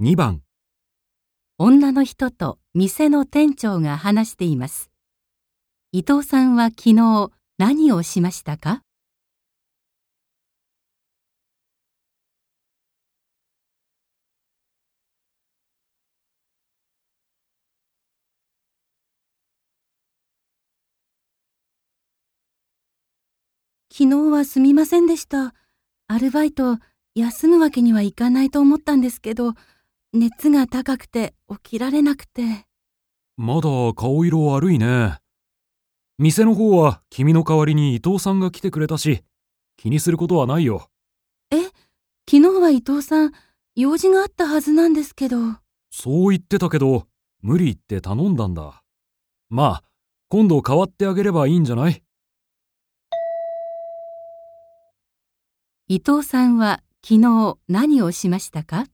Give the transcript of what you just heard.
2番女の人と店の店長が話しています。伊藤さんは昨日何をしましたか？昨日はすみませんでした。アルバイト休むわけにはいかないと思ったんですけど、熱が高くて起きられなくて。まだ顔色悪いね。店の方は君の代わりに伊藤さんが来てくれたし気にすることはないよ。昨日は伊藤さん、用事があったはずなんですけど。そう言ってたけど無理言って頼んだんだ。まあ今度代わってあげればいいんじゃない？伊藤さんは昨日何をしましたか？